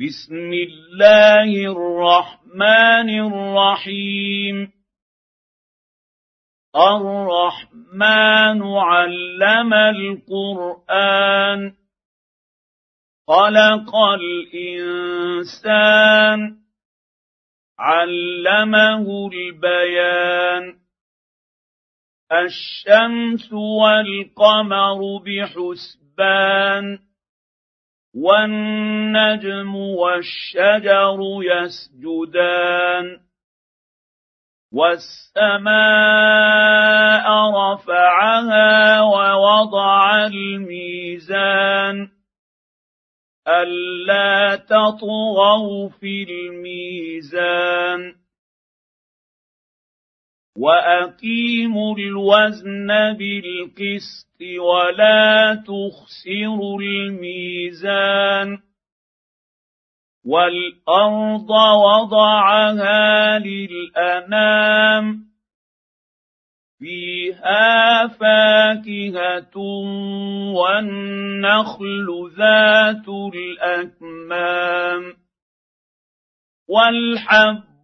بسم الله الرحمن الرحيم. الرحمن علم القرآن. خلق الإنسان. علمه البيان. الشمس والقمر بحسبان. والنجم والشجر يسجدان والسماء رفعها ووضع الميزان ألا تطغوا في الميزان واقيموا الوزن بالقسط ولا تخسروا الميزان والارض وضعها للانام فيها فاكهه والنخل ذات الاكمام والحب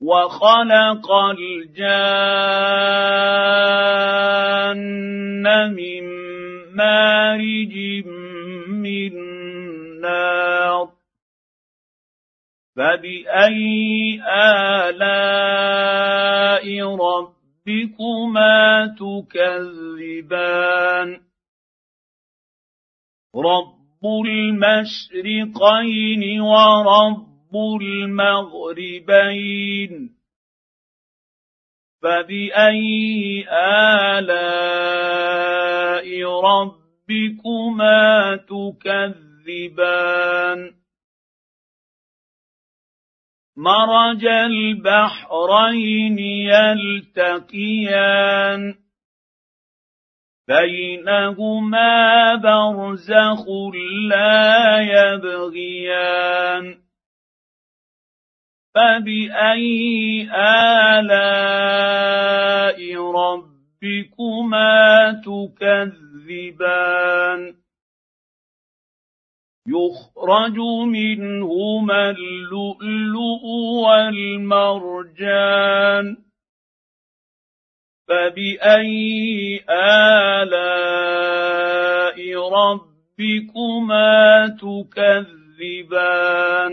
وخلق الجان من مارج من نار فباي الاء ربكما تكذبان رب المشرقين ورب المغربين فبأي آلاء ربكما تكذبان مرج البحرين يلتقيان بينهما برزخ لا يبغيان فباي الاء ربكما تكذبان يخرج منهما اللؤلؤ والمرجان فباي الاء ربكما تكذبان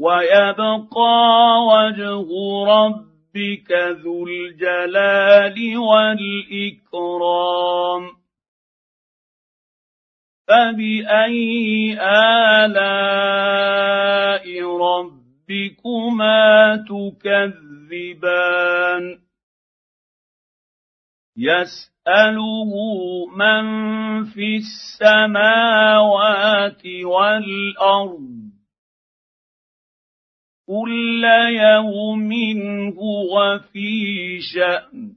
ويبقى وجه ربك ذو الجلال والإكرام. فبأي آلاء ربكما تكذبان؟ يسأله من في السماوات والأرض كل يوم هو في شأن.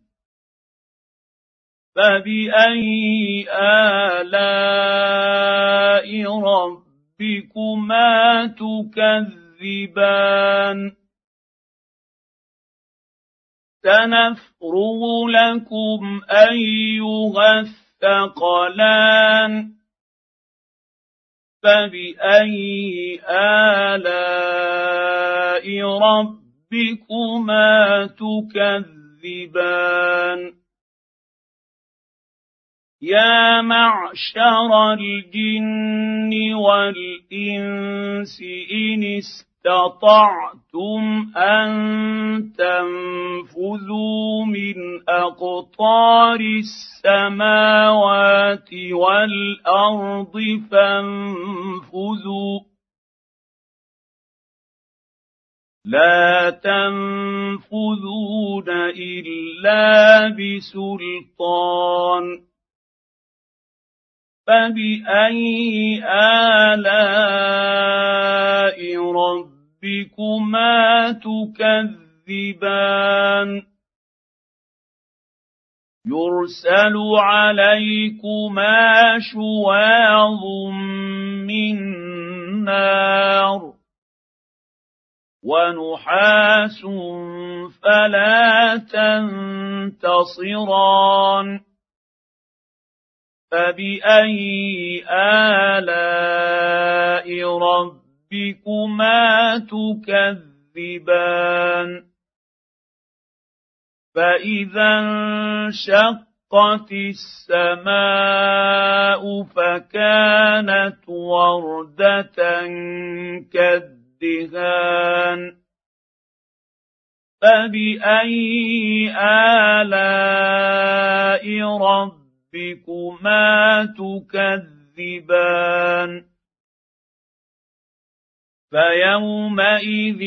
فبأي آلاء ربكما تكذبان؟ سنفرغ لكم أيها الثقلان. فباي الاء ربكما تكذبان يا معشر الجن والانس ان استطعتم أن تنفذوا من أقطار السماوات والأرض فانفذوا. لا تنفذون إلا بسلطان. فبأي آلاء ربكما تكذبان. يرسل عليكما شواظ من نار. ونحاس فلا تنتصران. فبأي آلاء ربكما تكذبان. فإذا انشقت السماء فكانت وردة كالدهان. فبأي آلاء ربكما تكذبان؟ فيومئذ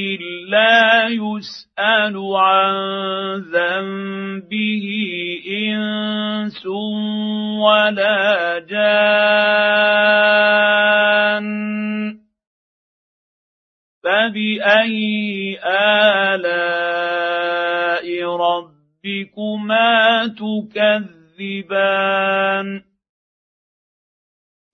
لا يسأل عن ذنبه إنس ولا جان فبأي آلاء ربكما تكذبان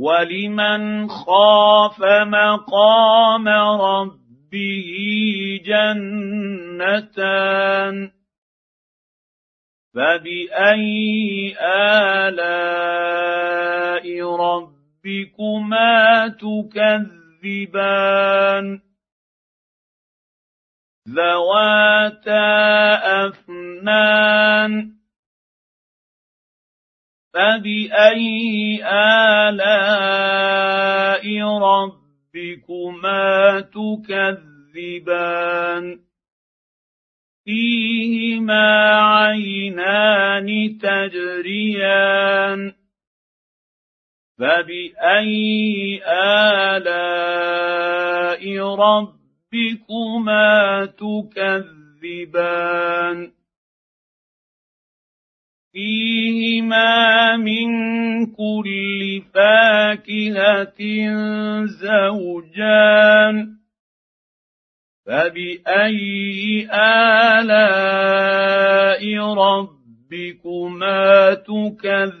ولمن خاف مقام ربه جنتان فباي الاء ربكما تكذبان ذواتا افنان فباي الاء ربكما تكذبان فيهما عينان تجريان فباي الاء ربكما تكذبان فيهما من كل فاكهة زوجان فبأي آلاء ربكما تكذبان؟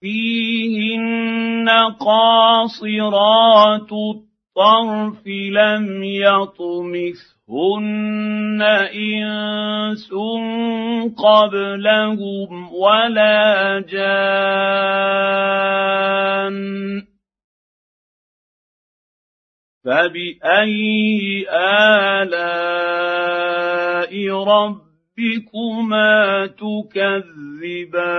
فيهن قاصرات الطرف لم يطمثهن إنس قبلهم ولا جان فبأي آلاء ربكما تكذبان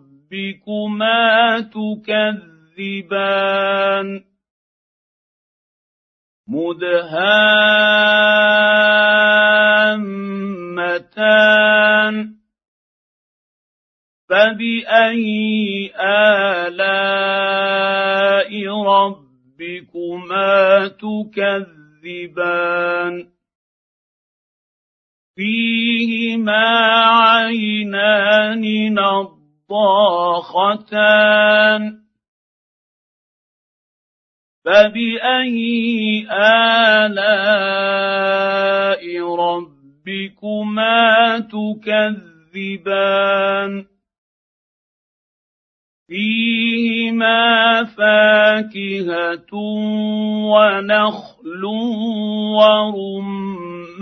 ربكما تكذبان مدهامتان فباي الاء ربكما تكذبان فيهما عينان نض طاختان فباي الاء ربكما تكذبان؟ فيهما فاكهه ونخل ورمان.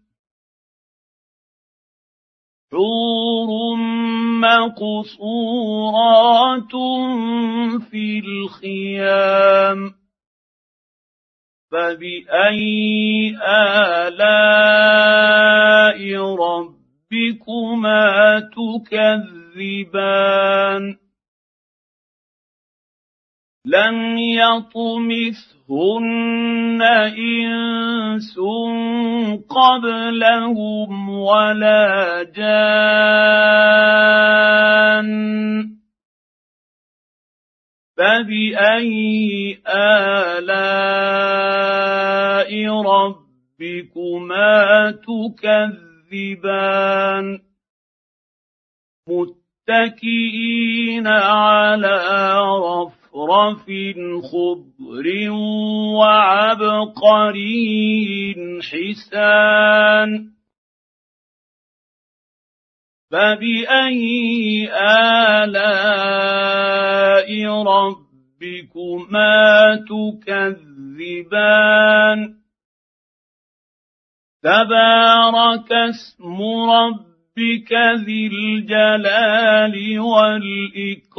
حور مقصورات في الخيام فباي الاء ربكما تكذبان لم يطمثهن انس قبلهم ولا جان فباي الاء ربكما تكذبان متكئين على رف رف خضر وعبقري حسان. فبأي آلاء ربكما تكذبان؟ تبارك اسم ربك ذي الجلال والإكرام.